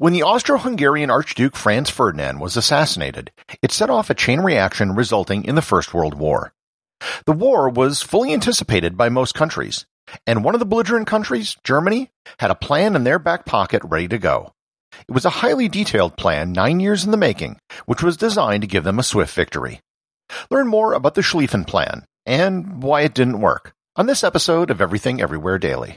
When the Austro-Hungarian Archduke Franz Ferdinand was assassinated, it set off a chain reaction resulting in the First World War. The war was fully anticipated by most countries, and one of the belligerent countries, Germany, had a plan in their back pocket ready to go. It was a highly detailed plan nine years in the making, which was designed to give them a swift victory. Learn more about the Schlieffen Plan and why it didn't work on this episode of Everything Everywhere Daily.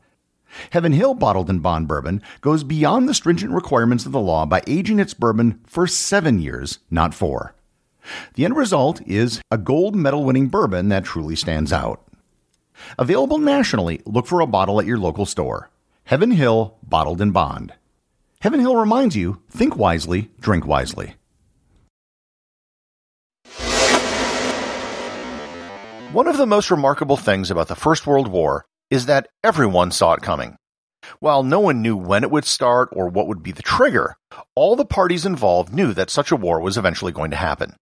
Heaven Hill Bottled in Bond Bourbon goes beyond the stringent requirements of the law by aging its bourbon for seven years, not four. The end result is a gold medal winning bourbon that truly stands out. Available nationally, look for a bottle at your local store. Heaven Hill Bottled in Bond. Heaven Hill reminds you think wisely, drink wisely. One of the most remarkable things about the First World War is that everyone saw it coming. While no one knew when it would start or what would be the trigger, all the parties involved knew that such a war was eventually going to happen.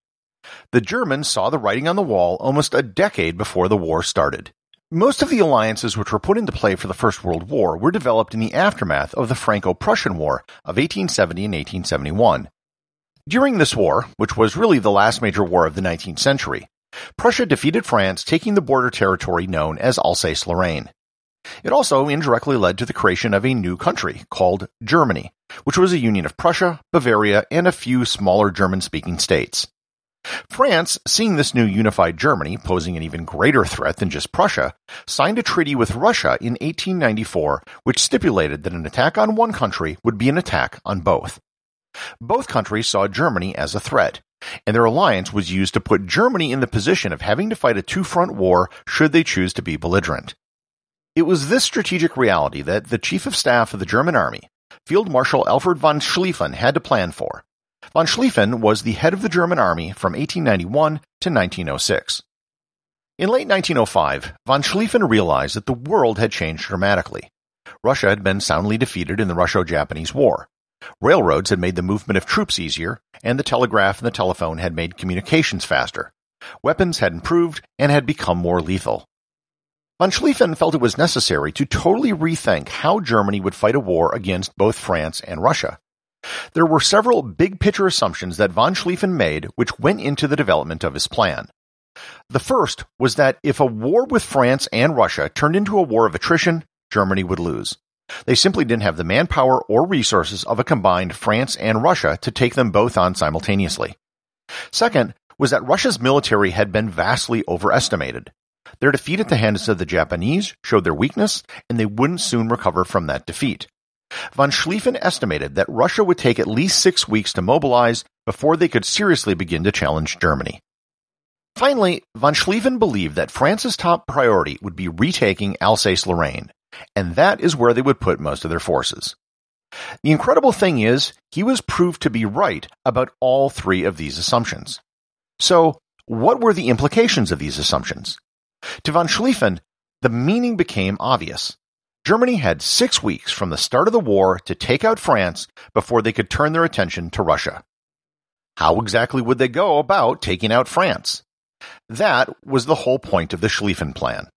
The Germans saw the writing on the wall almost a decade before the war started. Most of the alliances which were put into play for the First World War were developed in the aftermath of the Franco-Prussian War of 1870 and 1871. During this war, which was really the last major war of the 19th century, Prussia defeated France, taking the border territory known as Alsace-Lorraine. It also indirectly led to the creation of a new country called Germany, which was a union of Prussia, Bavaria, and a few smaller German-speaking states. France, seeing this new unified Germany posing an even greater threat than just Prussia, signed a treaty with Russia in 1894 which stipulated that an attack on one country would be an attack on both. Both countries saw Germany as a threat, and their alliance was used to put Germany in the position of having to fight a two-front war should they choose to be belligerent. It was this strategic reality that the Chief of Staff of the German Army, Field Marshal Alfred von Schlieffen, had to plan for, Von Schlieffen was the head of the German army from 1891 to 1906. In late 1905, von Schlieffen realized that the world had changed dramatically. Russia had been soundly defeated in the Russo-Japanese War. Railroads had made the movement of troops easier, and the telegraph and the telephone had made communications faster. Weapons had improved and had become more lethal. Von Schlieffen felt it was necessary to totally rethink how Germany would fight a war against both France and Russia. There were several big picture assumptions that von Schlieffen made which went into the development of his plan. The first was that if a war with France and Russia turned into a war of attrition, Germany would lose. They simply didn't have the manpower or resources of a combined France and Russia to take them both on simultaneously. Second was that Russia's military had been vastly overestimated. Their defeat at the hands of the Japanese showed their weakness, and they wouldn't soon recover from that defeat. Von Schlieffen estimated that Russia would take at least six weeks to mobilize before they could seriously begin to challenge Germany. Finally, von Schlieffen believed that France's top priority would be retaking Alsace-Lorraine, and that is where they would put most of their forces. The incredible thing is, he was proved to be right about all three of these assumptions. So, what were the implications of these assumptions? To von Schlieffen, the meaning became obvious. Germany had six weeks from the start of the war to take out France before they could turn their attention to Russia. How exactly would they go about taking out France? That was the whole point of the Schlieffen Plan.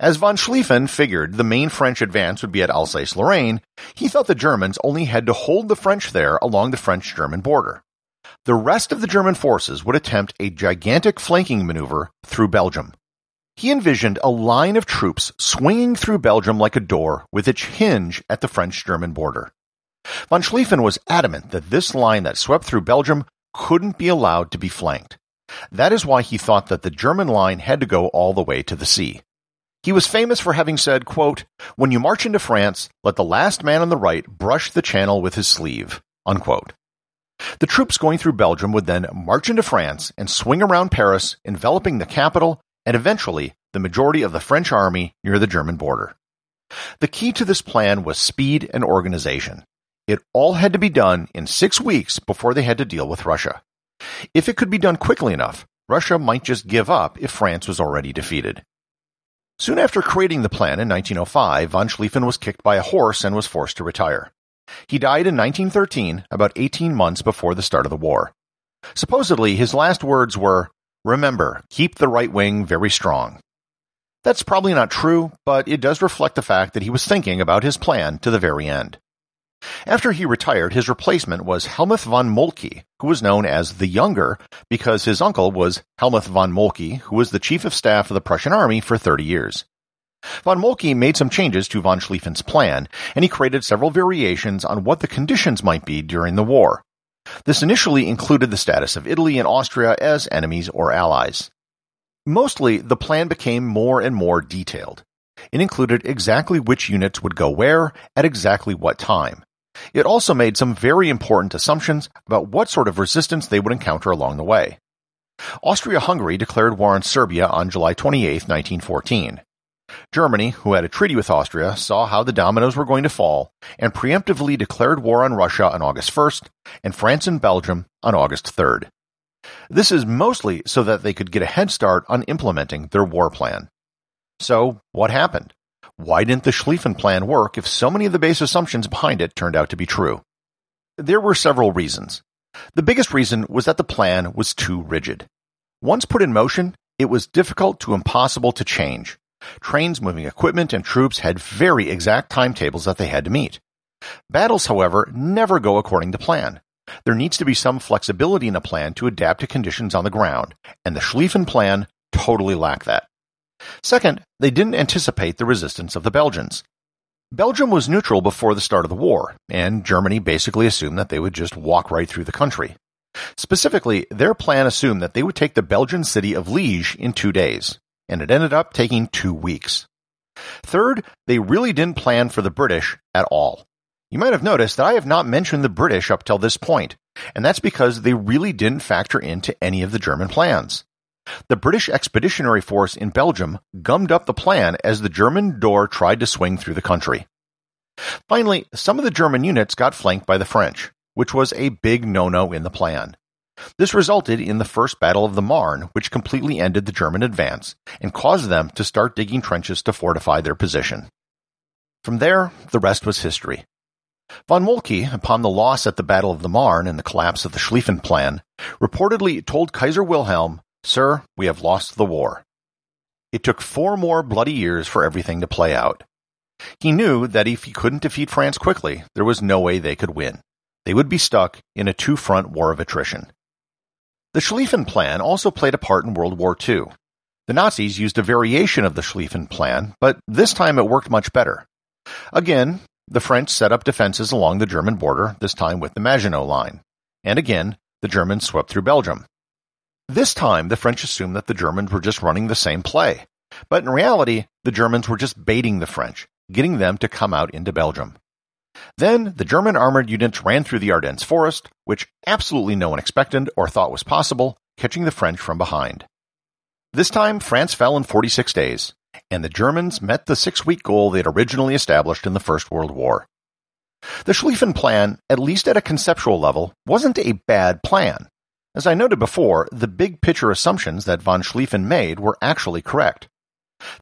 As von Schlieffen figured the main French advance would be at Alsace-Lorraine, he thought the Germans only had to hold the French there along the French-German border. The rest of the German forces would attempt a gigantic flanking maneuver through Belgium. He envisioned a line of troops swinging through Belgium like a door with its hinge at the French-German border. Von Schlieffen was adamant that this line that swept through Belgium couldn't be allowed to be flanked. That is why he thought that the German line had to go all the way to the sea. He was famous for having said, quote, When you march into France, let the last man on the right brush the channel with his sleeve. Unquote. The troops going through Belgium would then march into France and swing around Paris, enveloping the capital and eventually the majority of the French army near the German border. The key to this plan was speed and organization. It all had to be done in six weeks before they had to deal with Russia. If it could be done quickly enough, Russia might just give up if France was already defeated. Soon after creating the plan in 1905, von Schlieffen was kicked by a horse and was forced to retire. He died in 1913, about 18 months before the start of the war. Supposedly, his last words were, Remember, keep the right wing very strong. That's probably not true, but it does reflect the fact that he was thinking about his plan to the very end. After he retired, his replacement was Helmuth von Moltke, who was known as the Younger because his uncle was Helmuth von Moltke, who was the chief of staff of the Prussian army for 30 years. Von Moltke made some changes to von Schlieffen's plan, and he created several variations on what the conditions might be during the war. This initially included the status of Italy and Austria as enemies or allies. Mostly, the plan became more and more detailed. It included exactly which units would go where at exactly what time. It also made some very important assumptions about what sort of resistance they would encounter along the way. Austria-Hungary declared war on Serbia on July 28, 1914. Germany, who had a treaty with Austria, saw how the dominoes were going to fall and preemptively declared war on Russia on August 1st and France and Belgium on August 3rd. This is mostly so that they could get a head start on implementing their war plan. So, what happened? Why didn't the Schlieffen plan work if so many of the base assumptions behind it turned out to be true? There were several reasons. The biggest reason was that the plan was too rigid. Once put in motion, it was difficult to impossible to change. Trains moving equipment and troops had very exact timetables that they had to meet. Battles, however, never go according to plan. There needs to be some flexibility in a plan to adapt to conditions on the ground, and the Schlieffen plan totally lacked that. Second, they didn't anticipate the resistance of the Belgians. Belgium was neutral before the start of the war, and Germany basically assumed that they would just walk right through the country. Specifically, their plan assumed that they would take the Belgian city of Liege in two days, and it ended up taking two weeks. Third, they really didn't plan for the British at all. You might have noticed that I have not mentioned the British up till this point, and that's because they really didn't factor into any of the German plans. The British Expeditionary Force in Belgium gummed up the plan as the German door tried to swing through the country. Finally, some of the German units got flanked by the French, which was a big no-no in the plan. This resulted in the First Battle of the Marne, which completely ended the German advance and caused them to start digging trenches to fortify their position. From there, the rest was history. Von Moltke, upon the loss at the Battle of the Marne and the collapse of the Schlieffen Plan, reportedly told Kaiser Wilhelm Sir, we have lost the war. It took four more bloody years for everything to play out. He knew that if he couldn't defeat France quickly, there was no way they could win. They would be stuck in a two-front war of attrition. The Schlieffen Plan also played a part in World War II. The Nazis used a variation of the Schlieffen Plan, but this time it worked much better. Again, the French set up defenses along the German border, this time with the Maginot Line. And again, the Germans swept through Belgium. This time, the French assumed that the Germans were just running the same play. But in reality, the Germans were just baiting the French, getting them to come out into Belgium. Then the German armored units ran through the Ardennes forest, which absolutely no one expected or thought was possible, catching the French from behind. This time, France fell in 46 days, and the Germans met the six week goal they'd originally established in the First World War. The Schlieffen Plan, at least at a conceptual level, wasn't a bad plan. As I noted before, the big picture assumptions that von Schlieffen made were actually correct.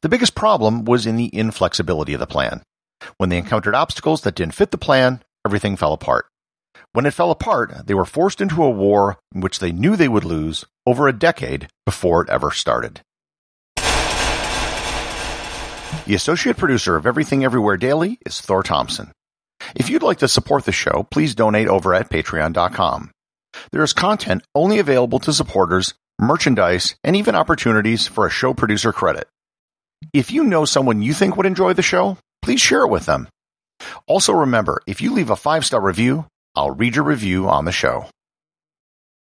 The biggest problem was in the inflexibility of the plan. When they encountered obstacles that didn't fit the plan, everything fell apart. When it fell apart, they were forced into a war in which they knew they would lose over a decade before it ever started. The associate producer of Everything Everywhere Daily is Thor Thompson. If you'd like to support the show, please donate over at patreon.com. There is content only available to supporters, merchandise, and even opportunities for a show producer credit. If you know someone you think would enjoy the show, please share it with them. Also remember, if you leave a five-star review, I'll read your review on the show.